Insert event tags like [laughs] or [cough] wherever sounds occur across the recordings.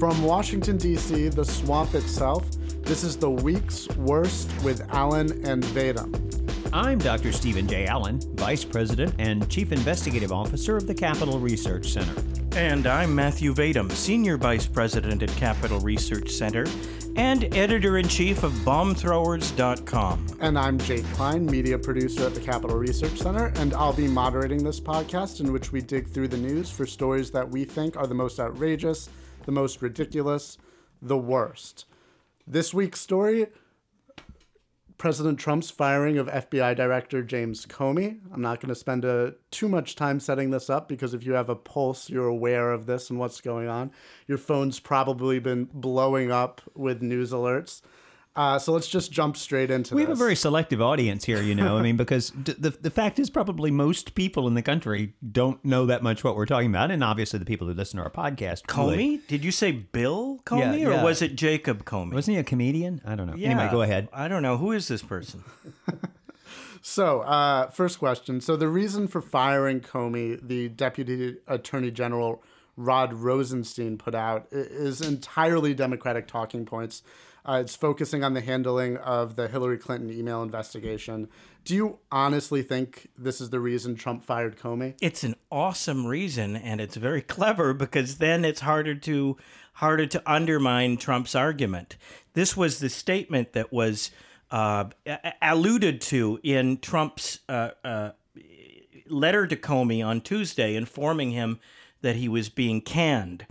From Washington, D.C., the swamp itself, this is the week's worst with Allen and Vadum. I'm Dr. Stephen J. Allen, Vice President and Chief Investigative Officer of the Capital Research Center. And I'm Matthew Vadum, Senior Vice President at Capital Research Center and Editor in Chief of BombThrowers.com. And I'm Jake Klein, Media Producer at the Capital Research Center, and I'll be moderating this podcast in which we dig through the news for stories that we think are the most outrageous, the most ridiculous, the worst. This week's story President Trump's firing of FBI Director James Comey. I'm not going to spend a, uh, too much time setting this up because if you have a pulse, you're aware of this and what's going on. Your phone's probably been blowing up with news alerts. Uh, so let's just jump straight into we this. have a very selective audience here, you know. I mean, [laughs] because d- the the fact is, probably most people in the country don't know that much what we're talking about, and obviously the people who listen to our podcast. Comey? Would. Did you say Bill Comey, yeah, or yeah. was it Jacob Comey? Wasn't he a comedian? I don't know. Yeah, anyway, go ahead. I don't know. Who is this person? [laughs] so, uh, first question. So, the reason for firing Comey, the Deputy Attorney General Rod Rosenstein put out, is entirely Democratic talking points uh, it's focusing on the handling of the Hillary Clinton email investigation. Do you honestly think this is the reason Trump fired Comey? It's an awesome reason, and it's very [laughs] clever because then it's harder to harder to undermine Trump's argument. This was the statement that was uh, alluded to in Trump's uh, uh, letter to Comey on Tuesday, informing him that he was being canned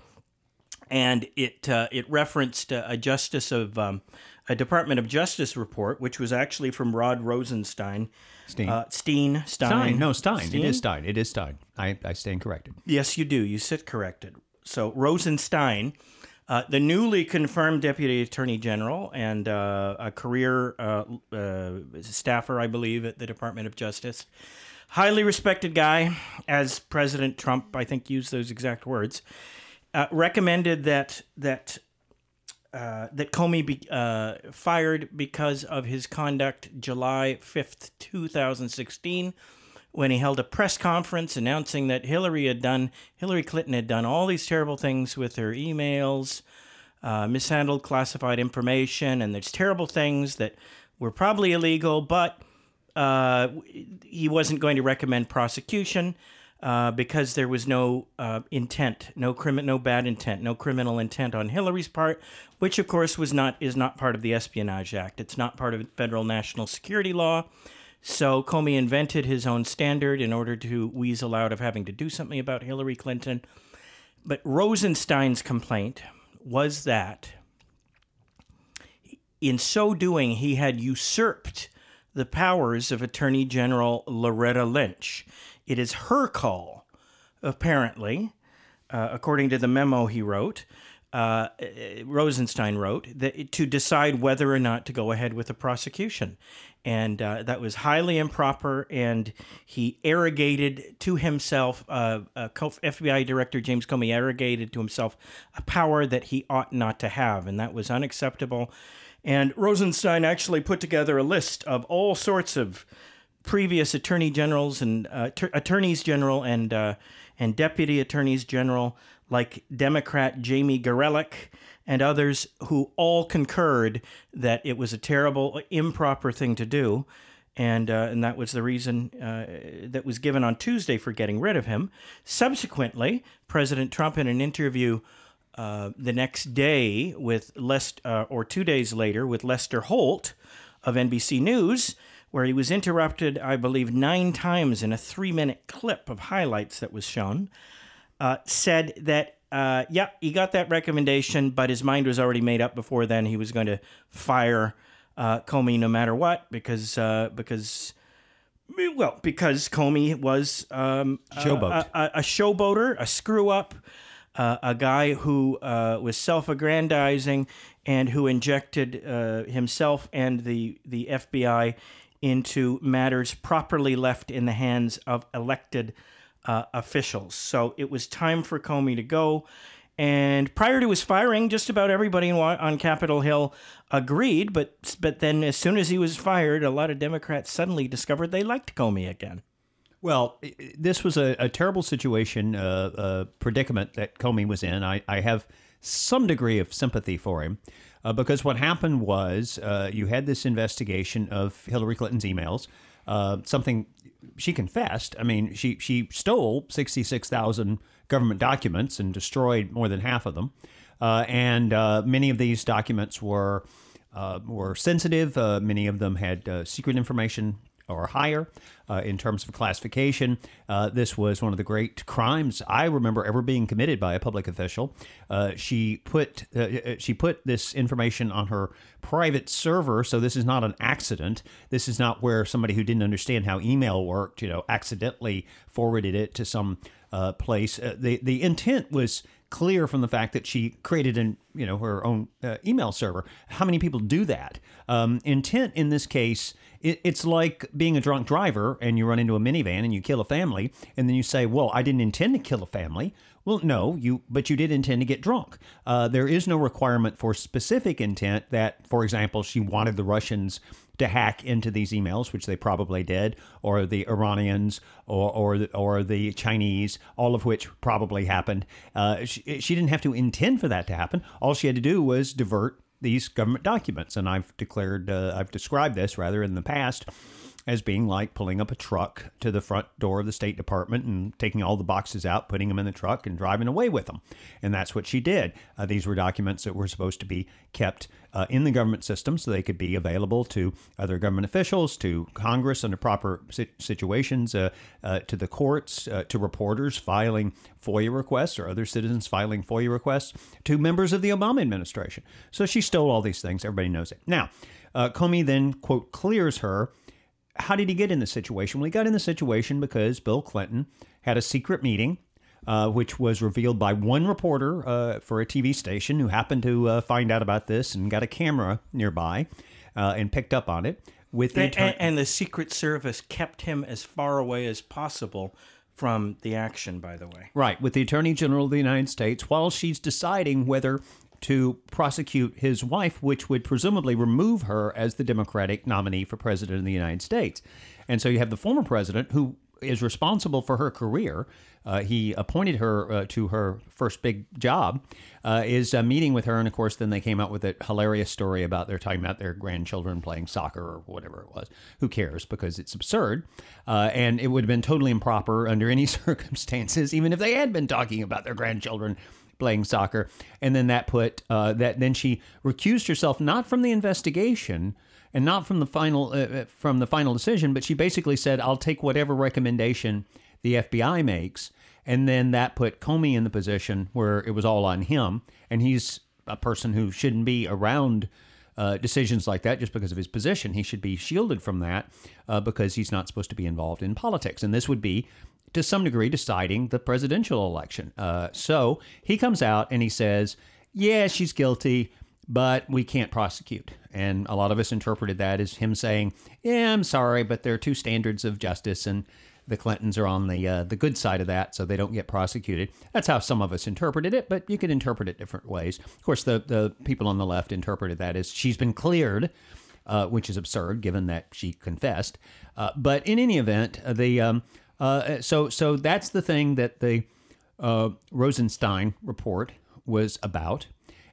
and it uh, it referenced a justice of um, a Department of Justice report, which was actually from Rod Rosenstein. Steen. Uh, Steen. Stein. Stein. No, Stein. Steen? It is Stein. It is Stein. I, I stand corrected. Yes, you do. You sit corrected. So Rosenstein, uh, the newly confirmed Deputy Attorney General and uh, a career uh, uh, staffer, I believe, at the Department of Justice. Highly respected guy, as President Trump, I think, used those exact words uh, recommended that that uh, that Comey be uh, fired because of his conduct July 5th, 2016, when he held a press conference announcing that Hillary had done, Hillary Clinton had done all these terrible things with her emails, uh, mishandled classified information, and there's terrible things that were probably illegal, but uh, he wasn't going to recommend prosecution uh, because there was no uh, intent, no criminal, no bad intent, no criminal intent on Hillary's part, which of course was not is not part of the Espionage Act. It's not part of federal national security law. So Comey invented his own standard in order to weasel out of having to do something about Hillary Clinton. But Rosenstein's complaint was that in so doing, he had usurped the powers of Attorney General Loretta Lynch. It is her call, apparently, uh, according to the memo he wrote, uh, Rosenstein wrote, that, to decide whether or not to go ahead with the prosecution. And uh, that was highly improper, and he arrogated to himself, uh, FBI Director James Comey arrogated to himself a power that he ought not to have, and that was unacceptable. And Rosenstein actually put together a list of all sorts of previous attorney generals and uh, ter- attorneys general and uh, and deputy attorneys general like Democrat Jamie Gorelick and others who all concurred that it was a terrible, improper thing to do. And, uh, and that was the reason uh, that was given on Tuesday for getting rid of him. Subsequently, President Trump, in an interview uh, the next day with Lest, uh, or two days later with Lester Holt of NBC News, where he was interrupted, I believe, nine times in a three minute clip of highlights that was shown, uh, said that, uh, yeah, he got that recommendation, but his mind was already made up before then. He was going to fire uh, Comey no matter what because, uh, because, well, because Comey was um, Showboat. a, a, a showboater, a screw up. Uh, a guy who uh, was self-aggrandizing and who injected uh, himself and the the FBI into matters properly left in the hands of elected uh, officials. So it was time for Comey to go. And prior to his firing, just about everybody on Capitol Hill agreed. But but then, as soon as he was fired, a lot of Democrats suddenly discovered they liked Comey again. Well, this was a, a terrible situation, uh, predicament that Comey was in. I, I have some degree of sympathy for him. Uh, because what happened was uh, you had this investigation of Hillary Clinton's emails, uh, something she confessed. I mean, she she stole sixty six thousand government documents and destroyed more than half of them, uh, and uh, many of these documents were uh, were sensitive. many of them had secret information or higher uh, in terms of classification. Uh, this was one of the great crimes I remember ever being committed by a public official. Uh, she put uh, uh, she put this information on her private server, so this is not an accident. This is not where somebody who didn't understand how email worked, you know, accidentally forwarded it to some uh, place. the the intent was clear from the fact that she created an you know her own uh, email server. How many people do that? Um, intent in this case, it, it's like being a drunk driver and you run into a minivan and you kill a family, and then you say, "Well, I didn't intend to kill a family." Well, no, you but you did intend to get drunk. Uh, there is no requirement for specific intent that, for example, she wanted the Russians to hack into these emails, which they probably did, or the Iranians, or or the, or the Chinese, all of which probably happened. Uh, she, she didn't have to intend for that to happen. All she had to do was divert these government documents, and I've declared, uh, I've described this rather in the past as being like pulling up a truck to the front door of the State Department and taking all the boxes out, putting them in the truck, and driving away with them. And that's what she did. Uh, these were documents that were supposed to be kept uh, in the government system so they could be available to other government officials, to Congress under proper situations, uh, uh, to the courts, uh, to reporters filing FOIA requests or other citizens filing FOIA requests, to members of the Obama administration. So she stole all these things. Everybody knows it. Now, uh, Comey then, quote, clears her how did he get in the situation? Well, he got in the situation because Bill Clinton had a secret meeting, uh, which was revealed by one reporter uh, for a TV station who happened to uh, find out about this and got a camera nearby uh, and picked up on it. With the and, and, and the Secret Service kept him as far away as possible from the action, by the way. Right, with the Attorney General of the United States, while she's deciding whether to prosecute his wife, which would presumably remove her as the Democratic nominee for president of the United States. And so you have the former president who is responsible for her career. Uh, he appointed her uh, to her first big job, uh, is uh, meeting with her. And of course, then they came out with a hilarious story about they're talking about their grandchildren playing soccer or whatever it was. Who cares? Because it's absurd. Uh, and it would have been totally improper under any [laughs] circumstances, even if they had been talking about their grandchildren playing soccer, and then that put uh, that then she recused herself not from the investigation and not from the final uh, uh from the final decision, but she basically said, "I'll take whatever recommendation the FBI makes," and then that put Comey in the position where it was all on him, and he's a person who shouldn't be around. Uh, decisions like that just because of his position. He should be shielded from that uh, because he's not supposed to be involved in politics. And this would be to some degree deciding the presidential election. Uh, so he comes out and he says, Yeah, she's guilty, but we can't prosecute. And a lot of us interpreted that as him saying, Yeah, I'm sorry, but there are two standards of justice, and the Clintons are on the uh, the good side of that, so they don't get prosecuted. That's how some of us interpreted it, but you can interpret it different ways. Of course, the the people on the left interpreted that as she's been cleared, uh, which is absurd given that she confessed. Uh, but in any event, the um, uh, so, so that's the thing that the uh, Rosenstein report was about.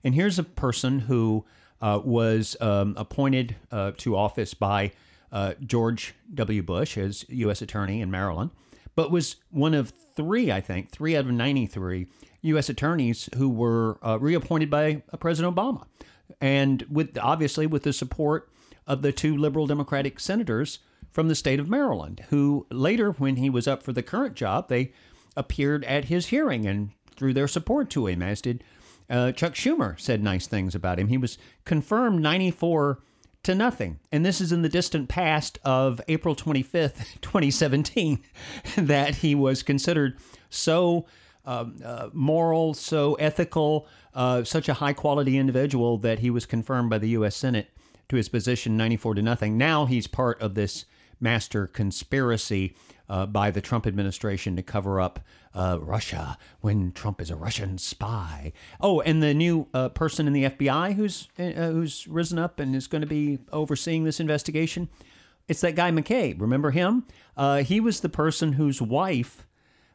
And here's a person who uh, was um, appointed uh, to office by uh, George W. Bush as U.S. Attorney in Maryland, but was one of three, I think, three out of 93 U.S. attorneys who were reappointed by President Obama. And with obviously with the support of the two liberal Democratic senators from the state of Maryland, who later, when he was up for the current job, they appeared at his hearing and threw their support to him, as did uh, Chuck Schumer said nice things about him. He was confirmed 94 to nothing. And this is in the distant past of April 25th, [laughs] 2017, [laughs] that he was considered so um, uh, moral, so ethical, uh, such a high quality individual that he was confirmed by the U.S. Senate to his position 94 to nothing. Now he's part of this master conspiracy uh, by the Trump administration to cover up uh, Russia when Trump is a Russian spy. Oh, and the new uh, person in the FBI who's uh, who's risen up and is going to be overseeing this investigation. It's that guy McCabe. Remember him? Uh, he was the person whose wife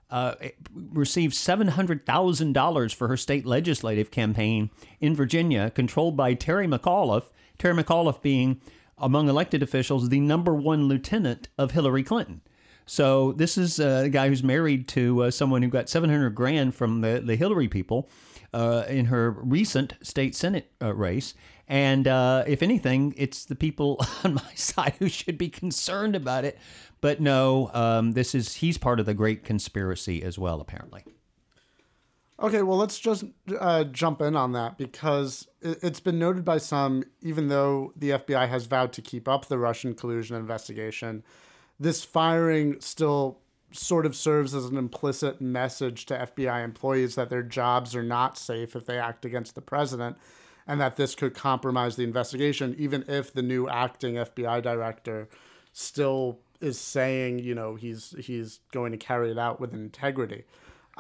uh, received $700,000 for her state legislative campaign in Virginia, controlled by Terry McAuliffe. Terry McAuliffe being, among elected officials, the number one lieutenant of Hillary Clinton. So this is a guy who's married to uh, someone who got 700 grand from the, the Hillary people uh, in her recent state senate uh, race. And uh, if anything, it's the people [laughs] on my side who should be concerned about it. But no, um, this is he's part of the great conspiracy as well, apparently. Okay, well, let's just uh, jump in on that because it's been noted by some, even though the FBI has vowed to keep up the Russian collusion investigation, this firing still sort of serves as an implicit message to FBI employees that their jobs are not safe if they act against the president and that this could compromise the investigation, even if the new acting FBI director still is saying, you know, he's he's going to carry it out with integrity.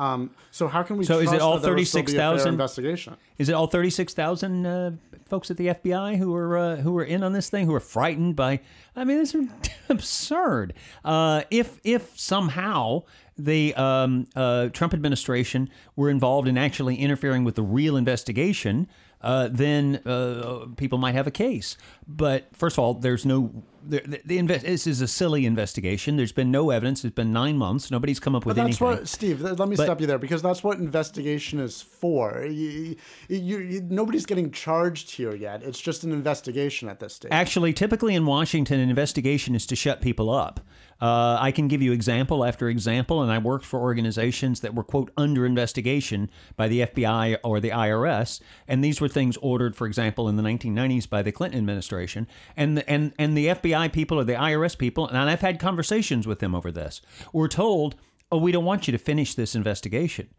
Um, so how can we? So is it all thirty six thousand investigation? Is it all thirty six thousand uh, folks at the FBI who are uh, who are in on this thing who are frightened by? I mean, this is [laughs] absurd. Uh, if if somehow the um, uh, Trump administration were involved in actually interfering with the real investigation, uh, then uh, people might have a case. But first of all, there's no. The, the, invest, this is a silly investigation. There's been no evidence. It's been nine months. Nobody's come up with but that's anything. What, Steve, let me but, stop you there because that's what investigation is for. You, you, you, nobody's getting charged here yet. It's just an investigation at this stage. Actually, typically in Washington, an investigation is to shut people up. Uh, I can give you example after example, and I worked for organizations that were, quote, under investigation by the FBI or the IRS. And these were things ordered, for example, in the 1990s by the Clinton administration. And the, and, and the FBI people or the IRS people, and I've had conversations with them over this, were told, oh, we don't want you to finish this investigation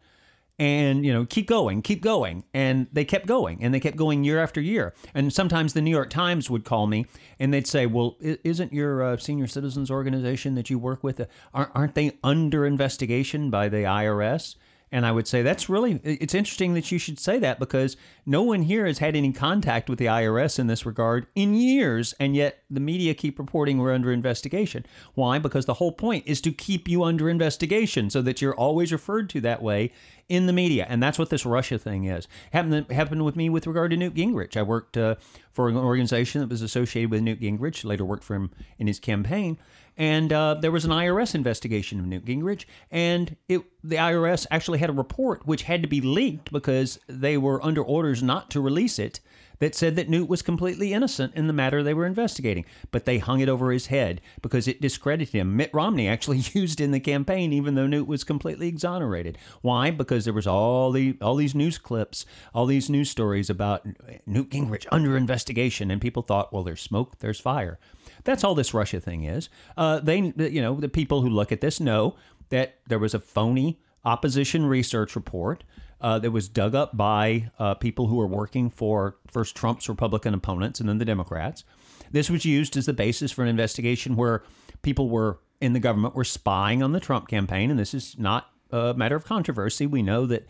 and you know keep going keep going. And they kept going and they kept going year after year. And sometimes the new york times would call me and they'd say well isn't your uh, senior citizens organization that you work with uh, aren't they under investigation by the irs and I would say that's really, it's interesting that you should say that because no one here has had any contact with the IRS in this regard in years. And yet the media keep reporting we're under investigation. Why? Because the whole point is to keep you under investigation so that you're always referred to that way in the media. And that's what this Russia thing is. Happened, happened with me with regard to Newt Gingrich. I worked uh, for an organization that was associated with Newt Gingrich, later worked for him in his campaign and uh, there was an IRS investigation of Newt Gingrich, and it, the IRS actually had a report which had to be leaked because they were under orders not to release it. That said that Newt was completely innocent in the matter they were investigating, but they hung it over his head because it discredited him. Mitt Romney actually [laughs] used in the campaign, even though Newt was completely exonerated. Why? Because there was all the all these news clips, all these news stories about Newt Gingrich under investigation, and people thought, well, there's smoke, there's fire. That's all this Russia thing is. Uh, they, you know, the people who look at this know that there was a phony opposition research report uh, that was dug up by uh, people who were working for first Trump's Republican opponents and then the Democrats. This was used as the basis for an investigation where people were in the government were spying on the Trump campaign, and this is not a matter of controversy. We know that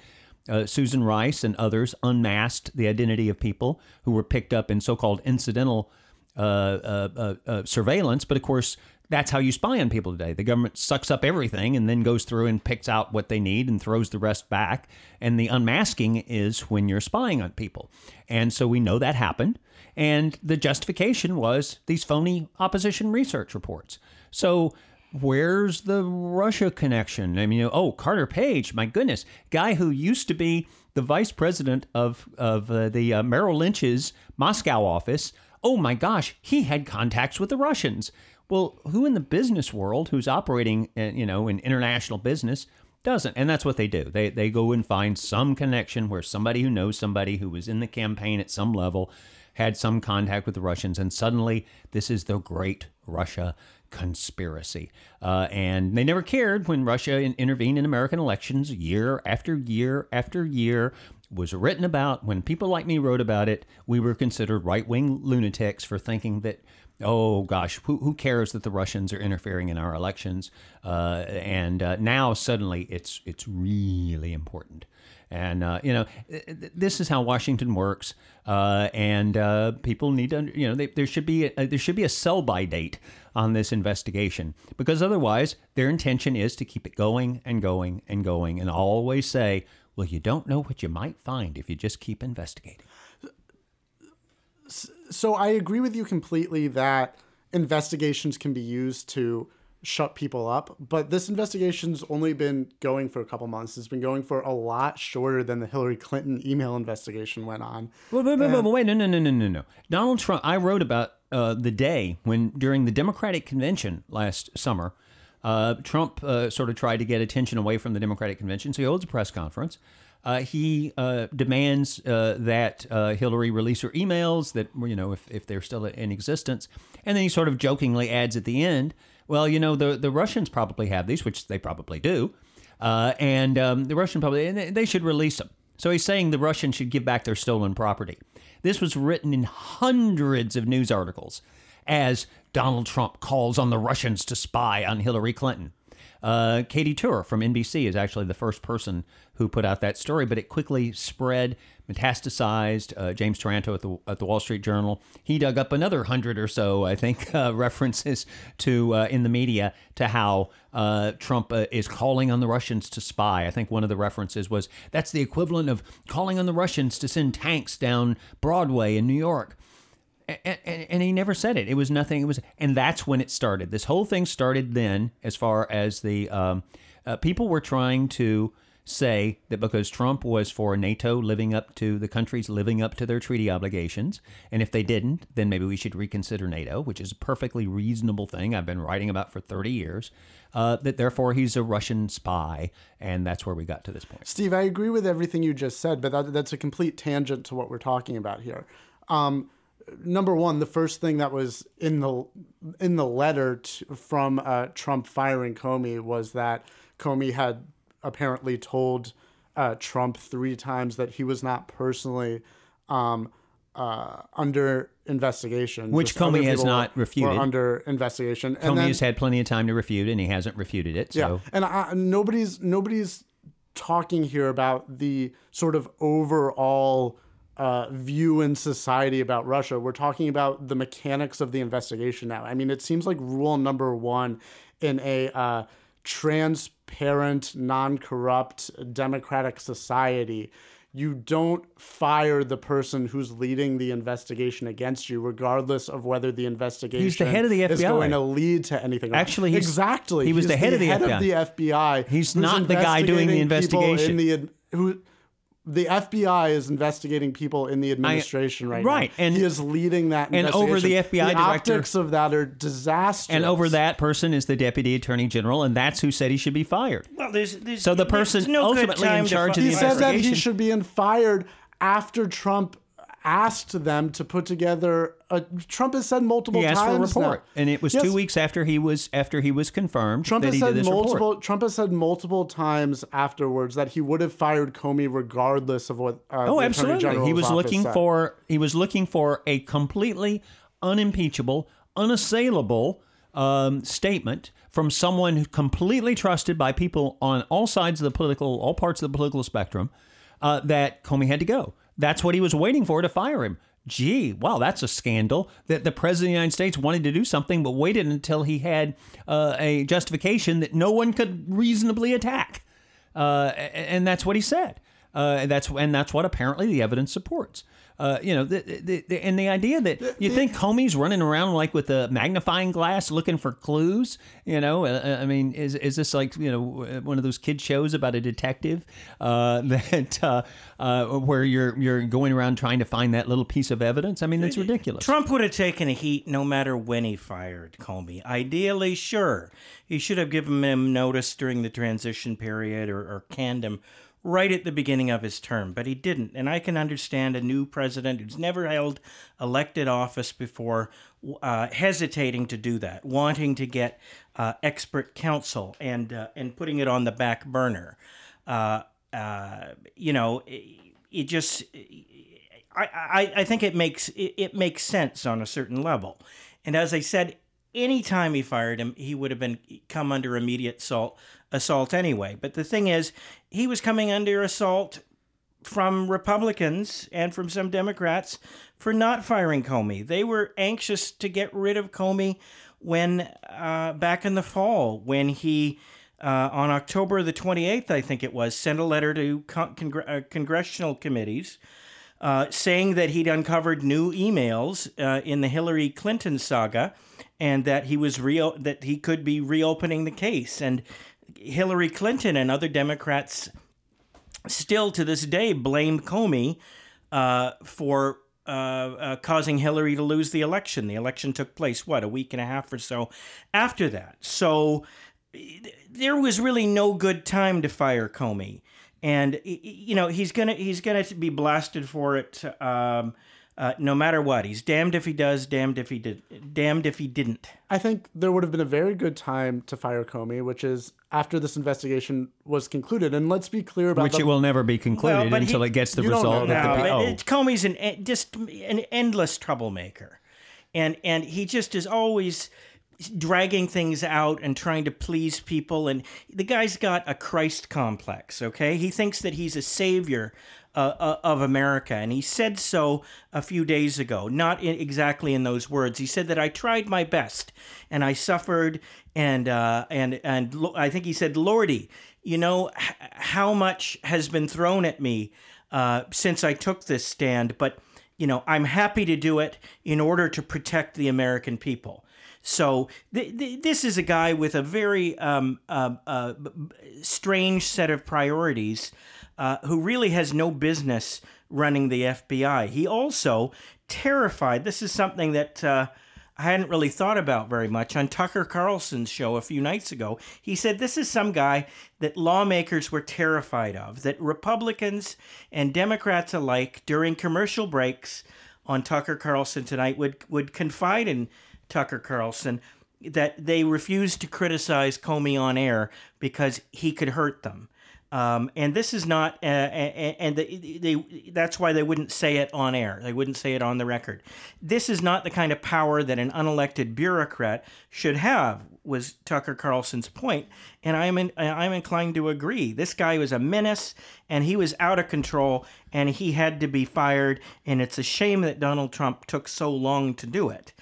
uh, Susan Rice and others unmasked the identity of people who were picked up in so-called incidental uh, uh, uh, surveillance. But of course, that's how you spy on people today. The government sucks up everything and then goes through and picks out what they need and throws the rest back. And the unmasking is when you're spying on people. And so we know that happened. And the justification was these phony opposition research reports. So where's the Russia connection? I mean, oh, Carter Page, my goodness, guy who used to be the vice president of of uh, the uh, Merrill Lynch's Moscow office, oh my gosh, he had contacts with the Russians. Well, who in the business world who's operating, uh, you know, in international business doesn't? And that's what they do. They they go and find some connection where somebody who knows somebody who was in the campaign at some level had some contact with the Russians, and suddenly this is the great Russia conspiracy. Uh, and they never cared when Russia in, intervened in American elections year after year after year was written about, when people like me wrote about it, we were considered right wing lunatics for thinking that, oh gosh, who, who cares that the Russians are interfering in our elections? Uh, and uh, now suddenly it's, it's really important. And uh, you know, this is how Washington works, uh, and uh, people need to, you know, they, there should be a, there should be a sell by date on this investigation because otherwise, their intention is to keep it going and going and going, and always say, "Well, you don't know what you might find if you just keep investigating." So I agree with you completely that investigations can be used to shut people up. But this investigation's only been going for a couple months. It's been going for a lot shorter than the Hillary Clinton email investigation went on. Wait, wait, wait, wait, wait no, no, no, no, no, no. Donald Trump. I wrote about uh, the day when during the Democratic convention last summer. Uh, Trump uh, sort of tried to get attention away from the Democratic convention, so he holds a press conference. Uh, he uh, demands uh, that uh, Hillary release her emails, that you know if, if they're still in existence, and then he sort of jokingly adds at the end well, you know, the the Russians probably have these, which they probably do, uh, and um, the Russian probably and they should release them. So he's saying the Russians should give back their stolen property. This was written in hundreds of news articles as Donald Trump calls on the Russians to spy on Hillary Clinton. Uh, Katy Tur from NBC is actually the first person who put out that story, but it quickly spread, metastasized. Uh, James Taranto at the at the Wall Street Journal he dug up another hundred or so, I think, [laughs] uh, references to uh, in the media to how uh, Trump uh, is calling on the Russians to spy. I think one of the references was that's the equivalent of calling on the Russians to send tanks down Broadway in New York and, and, and, he never said it. It was nothing. It was, and that's when it started. This whole thing started then, as far as the um, uh, people were trying to say that because Trump was for NATO living up to the countries living up to their treaty obligations, and if they didn't, then maybe we should reconsider NATO, which is a perfectly reasonable thing I've been writing about for 30 years. Uh, that therefore he's a Russian spy, and that's where we got to this point. Steve, I agree with everything you just said, but that, that's a complete tangent to what we're talking about here. Um, number one, the first thing that was in the in the letter to, from uh, Trump firing Comey was that Comey had apparently told uh, Trump three times that he was not personally um, uh, under investigation, which Comey has not refuted. under investigation. Comey then, has had plenty of time to refute, and he hasn't refuted it. So. Yeah, and I, nobody's nobody's talking here about the sort of overall uh, view in society about Russia. We're talking about the mechanics of the investigation now. I mean, it seems like rule number one in a uh, transparent, non corrupt, democratic society. You don't fire the person who's leading the investigation against you, regardless of whether the investigation he's the head of the FBI. is going to lead to anything. Actually, exactly. He was he's the head, of, the head FBI. of the FBI. He's not the guy doing the investigation. The, who the FBI is investigating people in the administration I, right, right. now. And he is leading that. And over the FBI the director, optics of that are disastrous. And over that person is the deputy attorney general, and that's who said he should be fired. Well, there's, there's so the person no ultimately in charge of the he investigation. said that he should be fired after Trump asked them to put together a Trump has said multiple he asked times for a report. Now. And it was yes. two weeks after he was after he was confirmed. Trump has said multiple report. Trump has said multiple times afterwards that he would have fired Comey regardless of what uh, Oh, absolutely. He was looking said. for he was looking for a completely unimpeachable, unassailable um, statement from someone completely trusted by people on all sides of the political, all parts of the political spectrum, uh, that Comey had to go. That's what he was waiting for to fire him. Gee, wow, that's a scandal that the president of the United States wanted to do something but waited until he had uh, a justification that no one could reasonably attack. Uh, and that's what he said. Uh, that's and that's what apparently the evidence supports. Uh, you know, the, the, the, and the idea that you think Comey's running around like with a magnifying glass looking for clues. You know, uh, uh, I mean, is is this like you know one of those kid shows about a detective uh, [laughs] that uh, uh, where you're you're going around trying to find that little piece of evidence? I mean, that's ridiculous. Trump would have taken a heat no matter when he fired Comey. Ideally, sure, he should have given him notice during the transition period or, or canned him right at the beginning of his term, but he didn't. And I can understand a new president who's never held elected office before uh, hesitating to do that, wanting to get uh, expert counsel and uh, and putting it on the back burner. Uh, uh, you know, it, it just. I, I, I think it makes it, it makes sense on a certain level. And as I said, anytime he fired him, he would have been come under immediate assault assault anyway. But the thing is, he was coming under assault from Republicans and from some Democrats for not firing Comey. They were anxious to get rid of Comey when uh, back in the fall when he. Uh, on October the 28th, I think it was, sent a letter to con- uh, congressional committees uh, saying that he'd uncovered new emails uh, in the Hillary Clinton saga, and that he was real that he could be reopening the case. And Hillary Clinton and other Democrats still to this day blame Comey uh, for. Uh, uh, causing Hillary to lose the election. The election took place, what, a week and a half or so after that. So there was really no good time to fire Comey and you know he's gonna he's gonna be blasted for it um, uh, no matter what. He's damned if he does, damned if he did, damned if he didn't. I think there would have been a very good time to fire Comey, which is after this investigation was concluded. And let's be clear about which the, it will never be concluded Well, until he- it gets the result. know that now, the, but oh. it, Comey's an just an endless troublemaker, and and he just is always dragging things out and trying to please people. And the guy's got a Christ complex. Okay, he thinks that he's a savior. Uh, uh, of America, and he said so a few days ago. Not in, exactly in those words. He said that I tried my best, and I suffered, and uh, and and lo- I think he said, "Lordy, you know h- how much has been thrown at me uh, since I took this stand, but you know I'm happy to do it in order to protect the American people." So th- th- this is a guy with a very um, uh, uh, strange set of priorities, uh, who really has no business running the FBI. He also terrified. This is something that. Uh, I hadn't really thought about very much on Tucker Carlson's show a few nights ago. He said this is some guy that lawmakers were terrified of, that Republicans and Democrats alike during commercial breaks on Tucker Carlson tonight would, would confide in Tucker Carlson that they refused to criticize Comey on air because he could hurt them. Um, and this is not, uh, and they, they, that's why they wouldn't say it on air. They wouldn't say it on the record. This is not the kind of power that an unelected bureaucrat should have. Was Tucker Carlson's point, and I'm in, I'm inclined to agree. This guy was a menace, and he was out of control, and he had to be fired. And it's a shame that Donald Trump took so long to do it.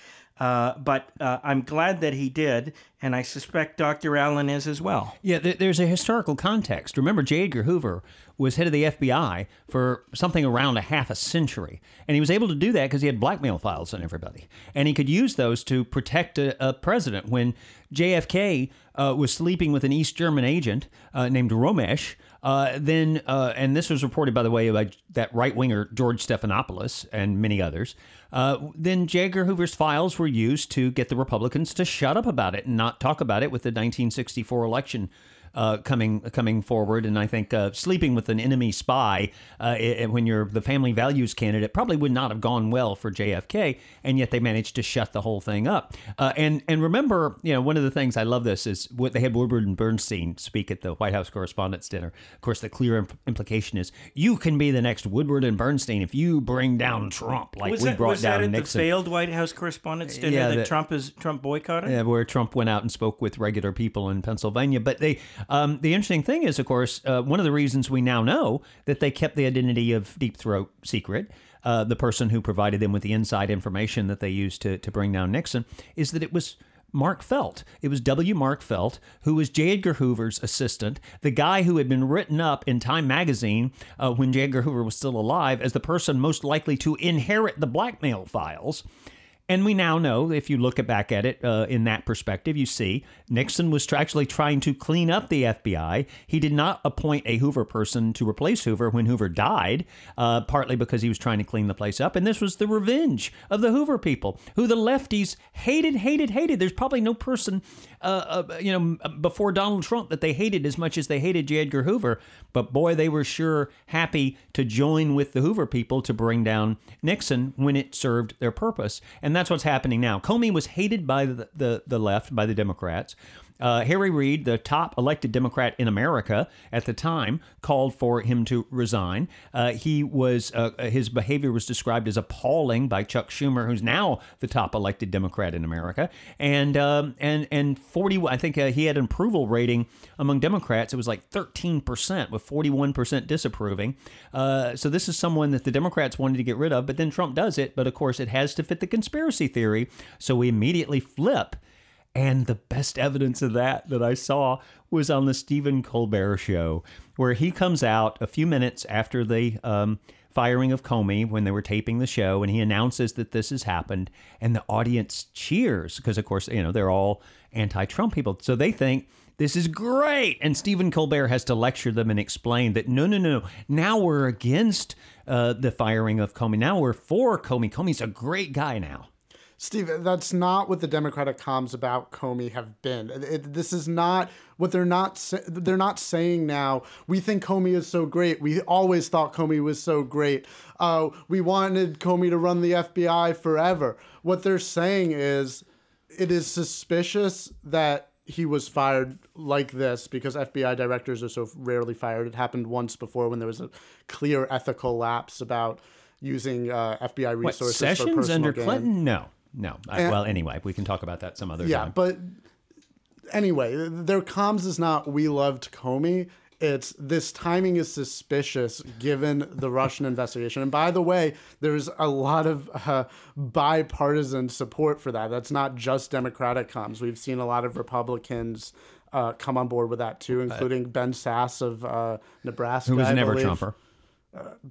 Uh, but uh, I'm glad that he did, and I suspect Dr. Allen is as well. Yeah, th- there's a historical context. Remember, J. Edgar Hoover was head of the FBI for something around a half a century. And he was able to do that because he had blackmail files on everybody. And he could use those to protect a, a president. When JFK uh, was sleeping with an East German agent uh, named Rometsch, uh, then, uh, and this was reported, by the way, by that right winger George Stephanopoulos and many others. Uh, then J. Edgar Hoover's files were used to get the Republicans to shut up about it and not talk about it with the 1964 election uh, coming coming forward, and I think uh, sleeping with an enemy spy uh, i- when you're the family values candidate probably would not have gone well for JFK, and yet they managed to shut the whole thing up. Uh, and and remember, you know, one of the things I love this is what they had Woodward and Bernstein speak at the White House Correspondents' Dinner. Of course, the clear imp- implication is you can be the next Woodward and Bernstein if you bring down Trump like was we that, brought down Nixon. the failed White House Correspondents' Dinner Yeah, that, that- Trump is Trump boycotted? Yeah, where Trump went out and spoke with regular people in Pennsylvania. But they, um, the interesting thing is, of course, uh, one of the reasons we now know that they kept the identity of Deep Throat secret, uh, the person who provided them with the inside information that they used to to bring down Nixon, is that it was. Mark Felt. It was W. Mark Felt, who was J. Edgar Hoover's assistant, the guy who had been written up in Time magazine uh, when J. Edgar Hoover was still alive as the person most likely to inherit the blackmail files. And we now know, if you look back at it uh, in that perspective, you see Nixon was tr- actually trying to clean up the FBI. He did not appoint a Hoover person to replace Hoover when Hoover died, uh, partly because he was trying to clean the place up. And this was the revenge of the Hoover people, who the lefties hated, hated, hated. There's probably no person, uh, uh, you know, before Donald Trump that they hated as much as they hated J. Edgar Hoover. But boy, they were sure happy to join with the Hoover people to bring down Nixon when it served their purpose. And that's what's happening now. Comey was hated by the, the, the left, by the Democrats. Uh, Harry Reid, the top elected Democrat in America at the time, called for him to resign. Uh, he was uh, his behavior was described as appalling by Chuck Schumer, who's now the top elected Democrat in America, and um, and and forty. I think uh, he had an approval rating among Democrats. It was like thirteen percent, with forty one percent disapproving. Uh, so this is someone that the Democrats wanted to get rid of, but then Trump does it. But of course, it has to fit the conspiracy theory, so we immediately flip and the best evidence of that that I saw was on the Stephen Colbert show, where he comes out a few minutes after the um, firing of Comey when they were taping the show, and he announces that this has happened, and the audience cheers because, of course, you know they're all anti-Trump people, so they think this is great. And Stephen Colbert has to lecture them and explain that no, no, no, now we're against uh, the firing of Comey. Now we're for Comey. Comey's a great guy now. Steve, that's not what the Democratic comms about Comey have been. It, this is not what they're not. They're not saying now. We think Comey is so great. We always thought Comey was so great. Uh, we wanted Comey to run the FBI forever. What they're saying is, it is suspicious that he was fired like this because FBI directors are so rarely fired. It happened once before when there was a clear ethical lapse about using uh, FBI resources what, Sessions under gain. Clinton? No. No. I, well, anyway, we can talk about that some other yeah, time. Yeah, but anyway, their comms is not "we loved Comey." It's this timing is suspicious given the Russian [laughs] investigation. And by the way, there's a lot of uh, bipartisan support for that. That's not just Democratic comms. We've seen a lot of Republicans uh, come on board with that too, including Ben Sasse of uh, Nebraska, Who was never believe. Trumper.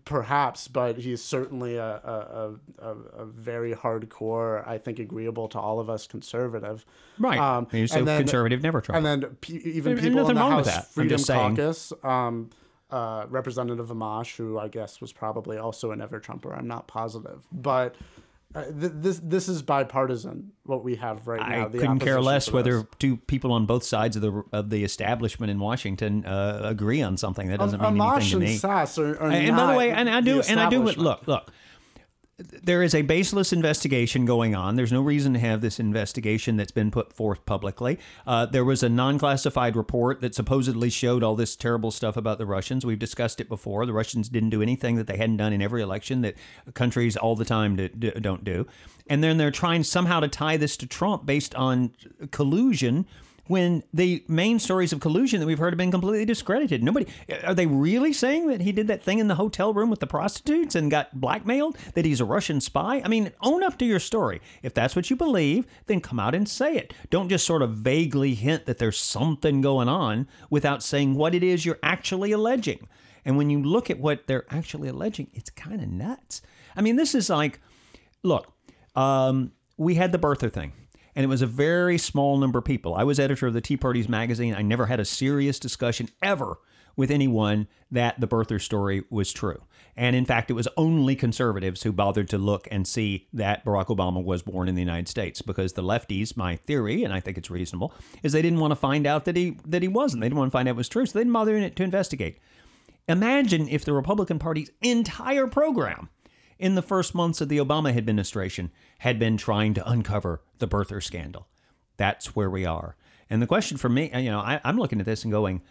Perhaps, but he's certainly a, a, a, a very hardcore, I think, agreeable to all of us conservative. Right. Um, so and then- conservative, never Trump. And then pe- even There's people in the wrong with House Freedom just saying. Caucus, um, uh, Representative Amash, who I guess was probably also a never Trumper. I'm not positive, but uh, th- this this is bipartisan. What we have right now. I couldn't care less whether two people on both sides of the of the establishment in Washington uh, agree on something. That doesn't mean Amash anything to and me. Sasse are, are and by the way, and I do, and I do. Look, look. There is a baseless investigation going on. There's no reason to have this investigation that's been put forth publicly. Uh, there was a non-classified report that supposedly showed all this terrible stuff about the Russians. We've discussed it before. The Russians didn't do anything that they hadn't done in every election that countries all the time do, do, don't do. And then they're trying somehow to tie this to Trump based on collusion when the main stories of collusion that we've heard have been completely discredited. Nobody are they really saying that he did that thing in the hotel room with the prostitutes and got blackmailed? That he's a Russian spy? I mean, own up to your story. If that's what you believe, then come out and say it. Don't just sort of vaguely hint that there's something going on without saying what it is you're actually alleging. And when you look at what they're actually alleging, it's kind of nuts. I mean, this is like, look, um, we had the birther thing and it was a very small number of people. I was editor of the Tea Parties magazine. I never had a serious discussion ever with anyone that the birther story was true. And in fact, it was only conservatives who bothered to look and see that Barack Obama was born in the United States because the lefties, my theory, and I think it's reasonable, is they didn't want to find out that he that he wasn't. They didn't want to find out it was true, so they didn't bother to investigate. Imagine if the Republican Party's entire program in the first months of the Obama administration had been trying to uncover the birther scandal. That's where we are. And the question for me, you know, I, I'm looking at this and going,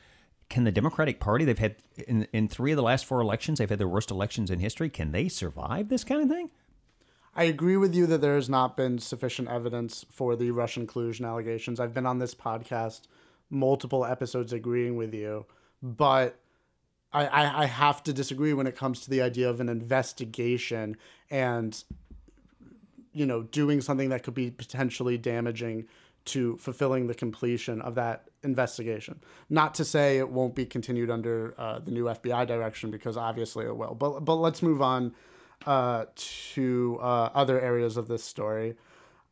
can the Democratic Party, they've had in, in three of the last four elections, they've had their worst elections in history. Can they survive this kind of thing? I agree with you that there has not been sufficient evidence for the Russian collusion allegations. I've been on this podcast multiple episodes agreeing with you, but I, I, I have to disagree when it comes to the idea of an investigation and you know doing something that could be potentially damaging to fulfilling the completion of that investigation. Not to say it won't be continued under uh, the new FBI direction, because obviously it will. But but let's move on uh, to uh, other areas of this story.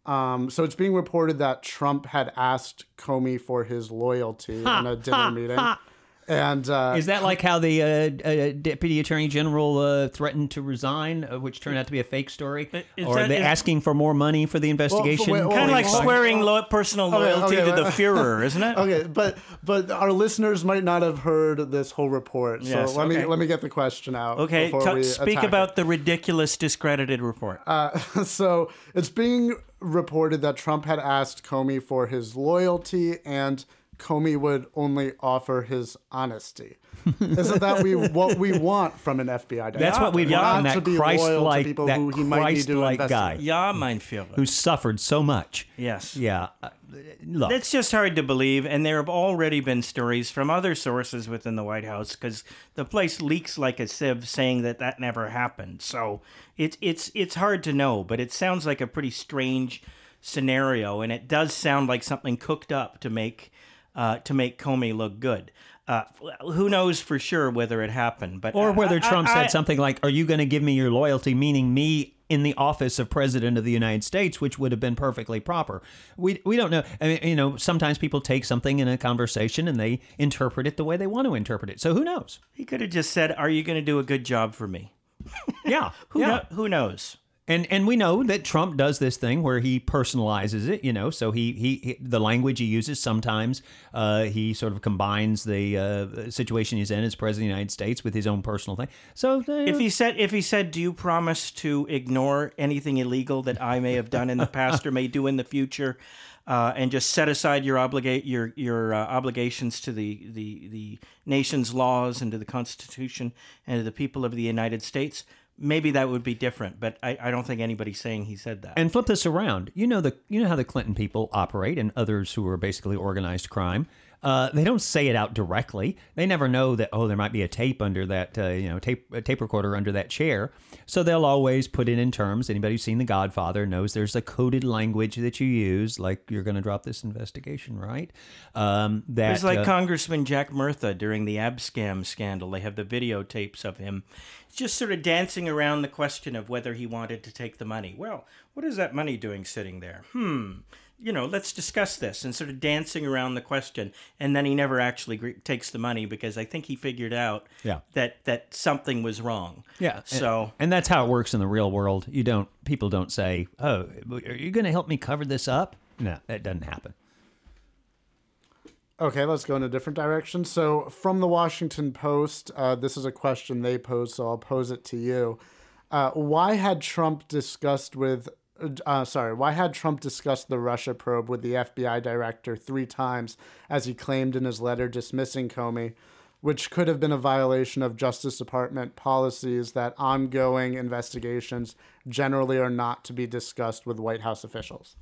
Um, so it's being reported that Trump had asked Comey for his loyalty in a dinner meeting. And uh, Is that like how the uh, uh, deputy attorney general uh, threatened to resign, uh, which turned out to be a fake story? Is or that- they is- asking for more money for the investigation? wait, well, Kind of like swearing lo- personal loyalty okay, to the [laughs] Führer, isn't it? okay, but but our listeners might not have heard this whole report. So Yes, let me let me get the question out. Okay, before ta- we speak attack it. about the ridiculous discredited report. Uh, [laughs] so it's being reported that Trump had asked Comey for his loyalty and Comey would only offer his honesty. Isn't that we what we want from an FBI director? That's what we Yeah. want from that to be loyal to Christ-like, people that who he might need to Christ-like guy investigate. Ja, mein Führer. who suffered so much. Yes. Yeah. Uh, Look, It's just hard to believe, and there have already been stories from other sources within the White House because the place leaks like a sieve, saying that that never happened. So it's it's it's hard to know, but it sounds like a pretty strange scenario, and it does sound like something cooked up to make uh, to make Comey look good. Uh, who knows for sure whether it happened, but or whether I- I- Trump I- said something like, "Are you going to give me your loyalty?" Meaning me in the office of president of the United States, which would have been perfectly proper. We we don't know. I mean, you know, sometimes people take something in a conversation and they interpret it the way they want to interpret it. So who knows? He could have just said, "Are you going to do a good job for me?" Yeah, [laughs] Who yeah. kno- who knows? And and we know that Trump does this thing where he personalizes it, you know. So he he, he the language he uses sometimes uh, he sort of combines the uh, situation he's in as president of the United States with his own personal thing. So uh, If he said, if he said, "Do you promise to ignore anything illegal that I may have done in the past or may do in the future, uh, and just set aside your obligate your your uh, obligations to the, the the nation's laws and to the Constitution and to the people of the United States," maybe that would be different. But I, I don't think anybody's saying he said that. And flip this around. You know the you know how the Clinton people operate and others who are basically organized crime. Uh, they don't say it out directly. They never know that oh there might be a tape under that uh, you know tape a tape recorder under that chair. So they'll always put it in terms. Anybody who's seen The Godfather knows there's a coded language that you use, like you're going to drop this investigation, right? Um, that It's like uh, Congressman Jack Murtha during the Abscam scandal. They have the videotapes of him just sort of dancing around the question of whether he wanted to take the money. Well, what is that money doing sitting there? Hmm. You know, let's discuss this and sort of dancing around the question. And then he never actually gr- takes the money because I think he figured out Yeah. that, that something was wrong. Yeah. So. and that's how it works in the real world. You don't people don't say, "Oh, are you going to help me cover this up?" No, that doesn't happen. Okay, let's go in a different direction. So, from the Washington Post, uh, this is a question they posed, so I'll pose it to you. Uh, why had Trump discussed with, uh, sorry, why had Trump discussed the Russia probe with the FBI director three times, as he claimed in his letter dismissing Comey, which could have been a violation of Justice Department policies that ongoing investigations generally are not to be discussed with White House officials?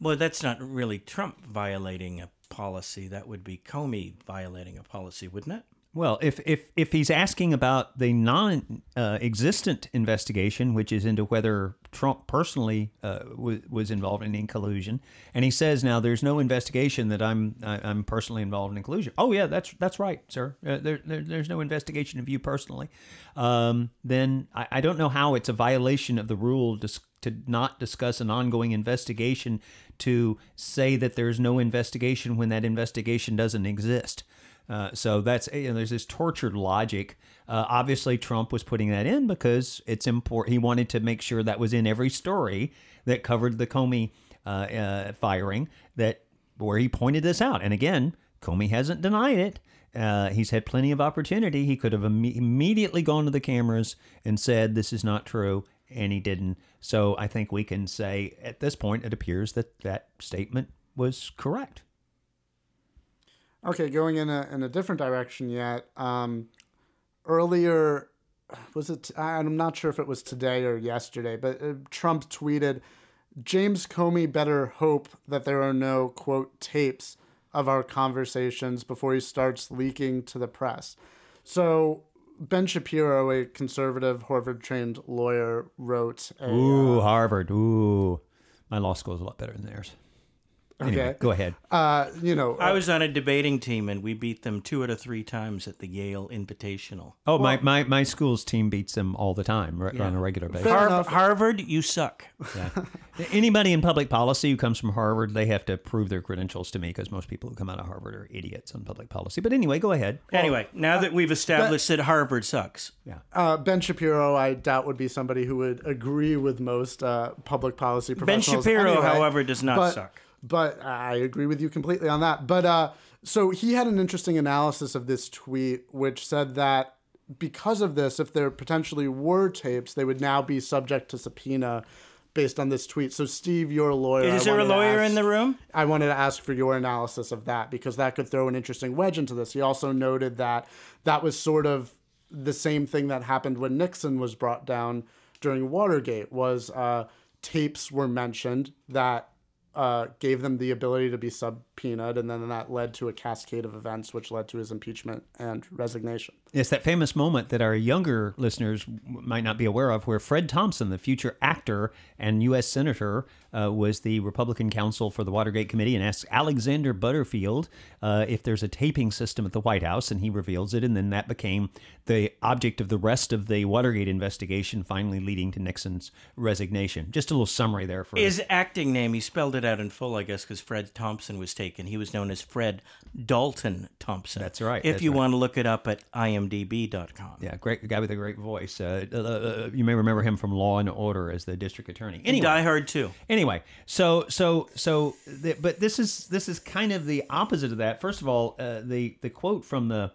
Well, that's not really Trump violating a policy. That would be Comey violating a policy, wouldn't it? Well, if if if he's asking about the non-existent investigation, which is into whether Trump personally uh, was, was involved in, collusion, and he says now there's no investigation that I'm I, I'm personally involved in collusion. Oh yeah, that's that's right, sir. Uh, there, there there's no investigation of you personally. Um, then I, I don't know how it's a violation of the rule to not discuss an ongoing investigation to say that there's no investigation when that investigation doesn't exist. Uh, so that's you know, there's this tortured logic. Uh, obviously, Trump was putting that in because it's important. He wanted to make sure that was in every story that covered the Comey uh, uh, firing. That where he pointed this out, and again, Comey hasn't denied it. Uh, he's had plenty of opportunity. He could have imme- immediately gone to the cameras and said, "This is not true," and he didn't. So I think we can say at this point, it appears that that statement was correct. Okay, going in a in a different direction yet. Um, earlier, was it? I'm not sure if it was today or yesterday, but uh, Trump tweeted, "James Comey better hope that there are no quote tapes of our conversations before he starts leaking to the press." So Ben Shapiro, a conservative Harvard-trained lawyer, wrote a. Ooh, Harvard. Ooh, my law school is a lot better than theirs. Anyway, Okay. go ahead. Uh, you know, I was on a debating team and we beat them two out of three times at the Yale Invitational. Oh, my, my, my school's team beats them all the time right, on a regular basis. Har- Harvard, you suck. Anybody in public policy who comes from Harvard, they have to prove their credentials to me because most people who come out of Harvard are idiots on public policy. But anyway, go ahead. Anyway, now that we've established that Harvard sucks, Uh, ben Shapiro, I doubt would be somebody who would agree with most uh, public policy professionals. Ben. Shapiro, anyway. however, does not but, suck. But I agree with you completely on that. But uh, so he had an interesting analysis of this tweet, which said that because of this, if there potentially were tapes, they would now be subject to subpoena based on this tweet. So, Steve, you're a lawyer. Is there a lawyer ask- in the room? I wanted to ask for your analysis of that because that could throw an interesting wedge into this. He also noted that that was sort of the same thing that happened when Nixon was brought down during Watergate. Was uh, tapes were mentioned that uh, gave them the ability to be subpoenaed, and then that led to a cascade of events, which led to his impeachment and resignation. It's that famous moment that our younger listeners might not be aware of, where Fred Thompson, the future actor and U.S. Senator, uh, was the Republican counsel for the Watergate Committee and asked Alexander Butterfield uh, if there's a taping system at the White House, and he reveals it. And then that became the object of the rest of the Watergate investigation, finally leading to Nixon's resignation. Just a little summary there for His acting name, he spelled it out in full, I guess, because Fred Thompson was taken. He was known as Fred Dalton Thompson. That's right, If that's you right. want to look it up at imdb.com. Yeah, great guy with a great voice. Uh, uh, uh, you may remember him from Law and Order as the district attorney. Anyway, Die Hard too. anyway so so so the, but this is this is kind of the opposite of that first of all uh, the the quote from the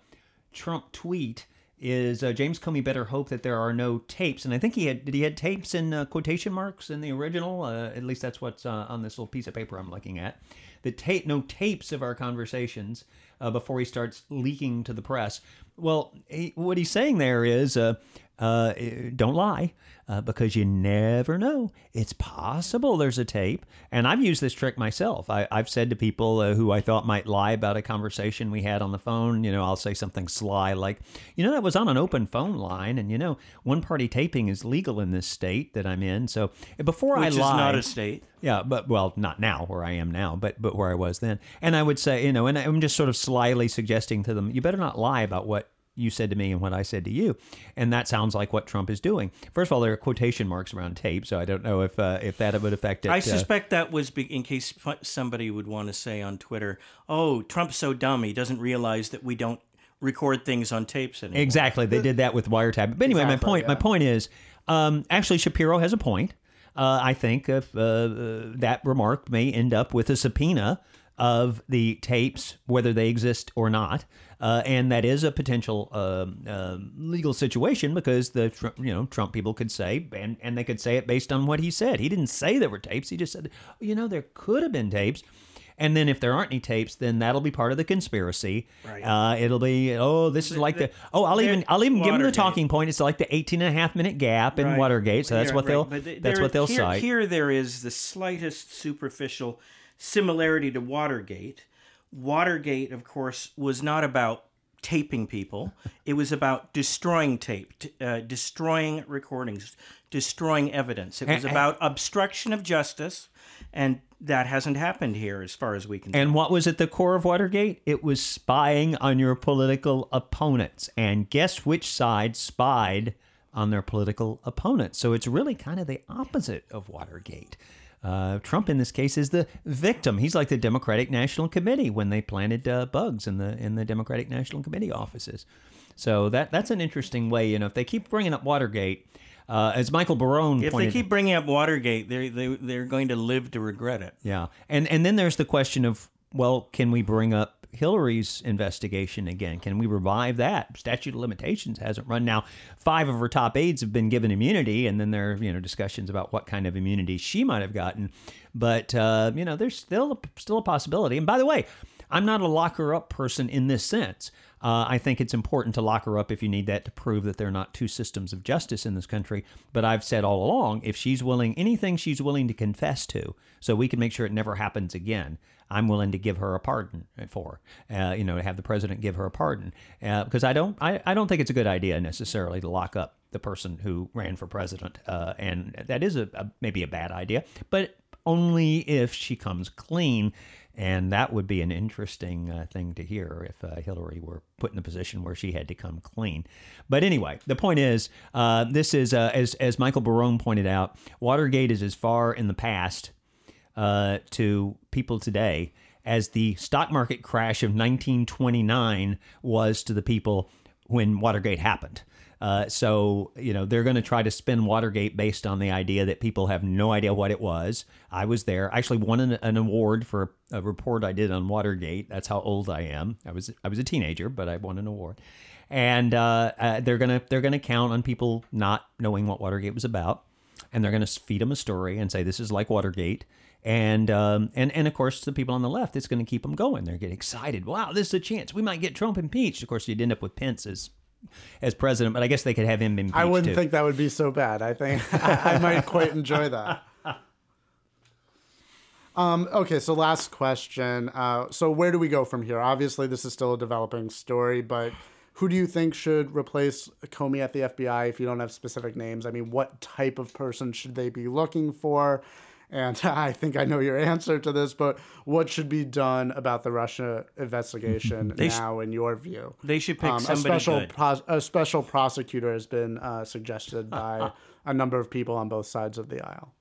trump tweet is uh, james comey better hope that there are no tapes and i think he had did he had tapes in uh, quotation marks in the original uh, at least that's what's uh, on this little piece of paper i'm looking at the tape no tapes of our conversations uh, before he starts leaking to the press. Well he, what he's saying there is uh, uh, don't lie uh, because you never know. It's possible there's a tape. And I've used this trick myself. I, I've said to people uh, who I thought might lie about a conversation we had on the phone, you know, I'll say something sly like, you know, that was on an open phone line. And, you know, one party taping is legal in this state that I'm in. So before Which I is lie. not a state. Yeah, but well, not now where I am now, but but where I was then. And I would say, you know, and I'm just sort of slyly suggesting to them, you better not lie about what you said to me and what I said to you. And that sounds like what Trump is doing. First of all, there are quotation marks around tape, so I don't know if uh, if that would affect it. I uh, suspect that was be- in case somebody would want to say on Twitter, "Oh, Trump's so dumb he doesn't realize that we don't record things on tapes anymore." Exactly. They did that with wiretap. But anyway, my Exactly, point. My point is, um, actually, Shapiro has a point. Uh, I think if uh, uh, that remark may end up with a subpoena of the tapes, whether they exist or not, uh, and that is a potential um, um legal situation because the you know Trump people could say, and and they could say it based on what he said. He didn't say there were tapes. He just said, you know, there could have been tapes. And then if there aren't any tapes, then that'll be part of the conspiracy. Right. Uh, it'll be oh, this is like the oh, I'll even I'll even give them the talking point. It's like the 18 and a half minute gap in Right. Watergate. So that's Yeah, what right. they'll But th- that's what they'll here, cite. Here, there is the slightest superficial similarity to Watergate. Watergate, of course, was not about taping people. It was about destroying tape, t- uh, destroying recordings, destroying evidence. It was And- about obstruction of justice, and that hasn't happened here, as far as we can. And what was at the core of Watergate? It was spying on your political opponents. And guess which side spied on their political opponents? So it's really kind of the opposite of Watergate. Uh, Trump, in this case, is the victim. He's like the Democratic National Committee when they planted uh, bugs in the in the Democratic National Committee offices. So that that's an interesting way. You know, if they keep bringing up Watergate, uh, as Michael Barone if pointed, they keep bringing up Watergate, they they they're going to live to regret it. yeah, and and then there's the question of well, can we bring up Hillary's investigation again? Can we revive that? Statute of limitations hasn't run now. Five of her top aides have been given immunity, and then there are you know discussions about what kind of immunity she might have gotten. But uh, you know, there's still still a possibility. And by the way, I'm not a lock her up person in this sense. Uh, I think it's important to lock her up if you need that to prove that there are not two systems of justice in this country. But I've said all along, if she's willing, anything she's willing to confess to, so we can make sure it never happens again, I'm willing to give her a pardon for. Uh, you know, to have the president give her a pardon uh, because I don't, I, I don't think it's a good idea necessarily to lock up the person who ran for president, uh, and that is a, a maybe a bad idea, but only if she comes clean. And that would be an interesting uh, thing to hear if uh, Hillary were put in a position where she had to come clean. But anyway, the point is, uh, this is uh, as as Michael Barone pointed out, Watergate is as far in the past uh, to people today as the stock market crash of 1929 was to the people when Watergate happened. Uh, so, you know, they're going to try to spin Watergate based on the idea that people have no idea what it was. I was there. I actually won an, an award for a report I did on Watergate. That's how old I am. I was I was a teenager, but I won an award. And uh, uh, they're gonna they're gonna count on people not knowing what Watergate was about. and they're going to feed them a story and say this is like Watergate. And um, and and of course, the people on the left, it's going to keep them going. They're getting excited. Wow, this is a chance. We might get Trump impeached. Of course, you'd end up with Pence as as president, but I guess they could have him impeached. I wouldn't too. think that would be so bad. I think [laughs] I, I might quite enjoy that. [laughs] Um, okay, so last question. Uh, so where do we go from here? Obviously, this is still a developing story, but who do you think should replace Comey at the FBI if you don't have specific names? I mean, what type of person should they be looking for? And [laughs] I think I know your answer to this, but what should be done about the Russia investigation [laughs] They sh- now, in your view? They should pick Um, a somebody special good. pros- a special prosecutor has been uh, suggested by [laughs] a number of people on both sides of the aisle.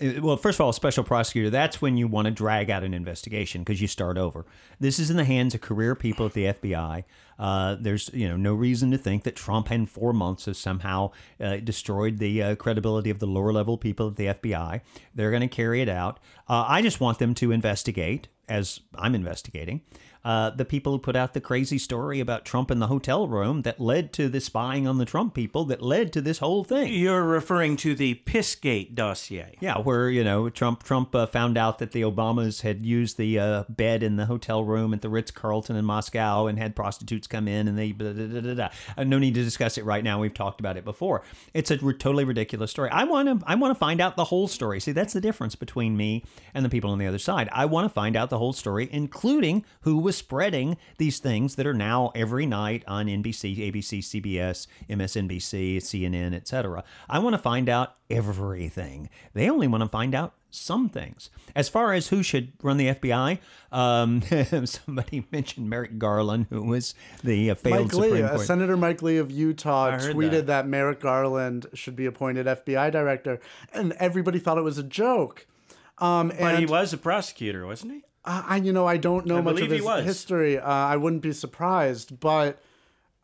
Uh, well, first of all, a special prosecutor, that's when you want to drag out an investigation because you start over. This is in the hands of career people at the FBI. Uh, there's you know no reason to think that Trump in four months has somehow uh, destroyed the uh, credibility of the lower level people at the FBI. They're going to carry it out. Uh, I just want them to investigate, as I'm investigating, uh, the people who put out the crazy story about Trump in the hotel room that led to the spying on the Trump people that led to this whole thing. You're referring to the Pissgate dossier. Yeah, where you know Trump Trump uh, found out that the Obamas had used the uh, bed in the hotel room at the Ritz Carlton in Moscow and had prostitutes come in and they blah, blah, blah. Uh, no need to discuss it right now. We've talked about it before. It's a r- totally ridiculous story. I want to I want to find out the whole story. See, that's the difference between me and the people on the other side. I want to find out the whole story, including who was spreading these things that are now every night on NBC, ABC, CBS, MSNBC, CNN, etc. I want to find out everything. They only want to find out some things. As far as who should run the FBI, um, [laughs] somebody mentioned Merrick Garland, who was the uh, failed Mike Lee, Supreme uh, Senator Mike Lee of Utah, tweeted that. that. Merrick Garland should be appointed FBI director, and everybody thought it was a joke. Um, But he was a prosecutor, wasn't he? I, I- you know, I don't know I much of his history. Uh, I wouldn't be surprised, but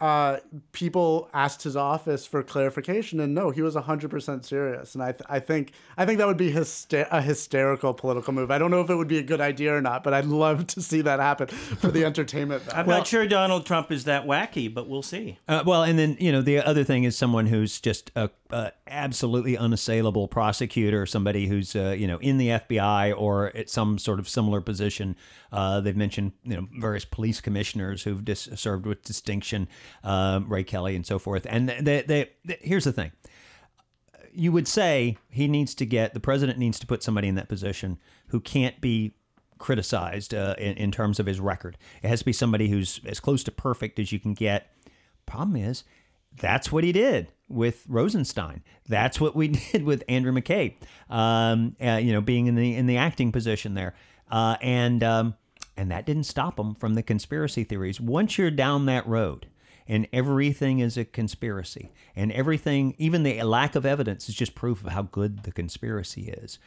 uh, people asked his office for clarification, and no, he was hundred percent serious. And I, th- I think, I think that would be hyster- a hysterical political move. I don't know if it would be a good idea or not, but I'd love to see that happen for the entertainment. value. I'm not sure Donald Trump is that wacky, but we'll see. Uh, well, and then you know the other thing is someone who's just a, a absolutely unassailable prosecutor, somebody who's uh, you know in the FBI or at some sort of similar position. Uh, they've mentioned you know various police commissioners who've dis- served with distinction, um, Ray Kelly and so forth. And they, they, they, here's the thing: you would say he needs to get the president needs to put somebody in that position who can't be criticized uh, in, in terms of his record. It has to be somebody who's as close to perfect as you can get. Problem is, that's what he did with Rosenstein. That's what we [laughs] did with Andrew McCabe. Um, uh, you know, being in the in the acting position there, uh, and um, and that didn't stop him from the conspiracy theories. Once you're down that road, and everything is a conspiracy, and everything, even the lack of evidence, is just proof of how good the conspiracy is.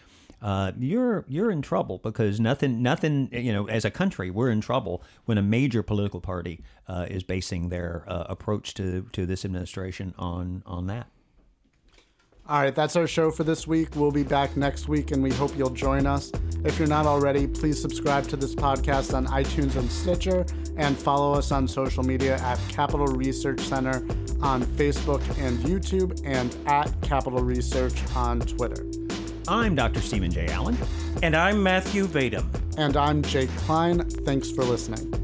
Uh, you're you're in trouble because nothing nothing you know as a country we're in trouble when a major political party uh, is basing their uh, approach to to this administration on on that. All right, that's our show for this week. We'll be back next week, and we hope you'll join us. If you're not already, please subscribe to this podcast on iTunes and Stitcher, and follow us on social media at Capital Research Center on Facebook and YouTube, and at Capital Research on Twitter. I'm Dr. Stephen J. Allen. And I'm Matthew Vadum. And I'm Jake Klein. Thanks for listening.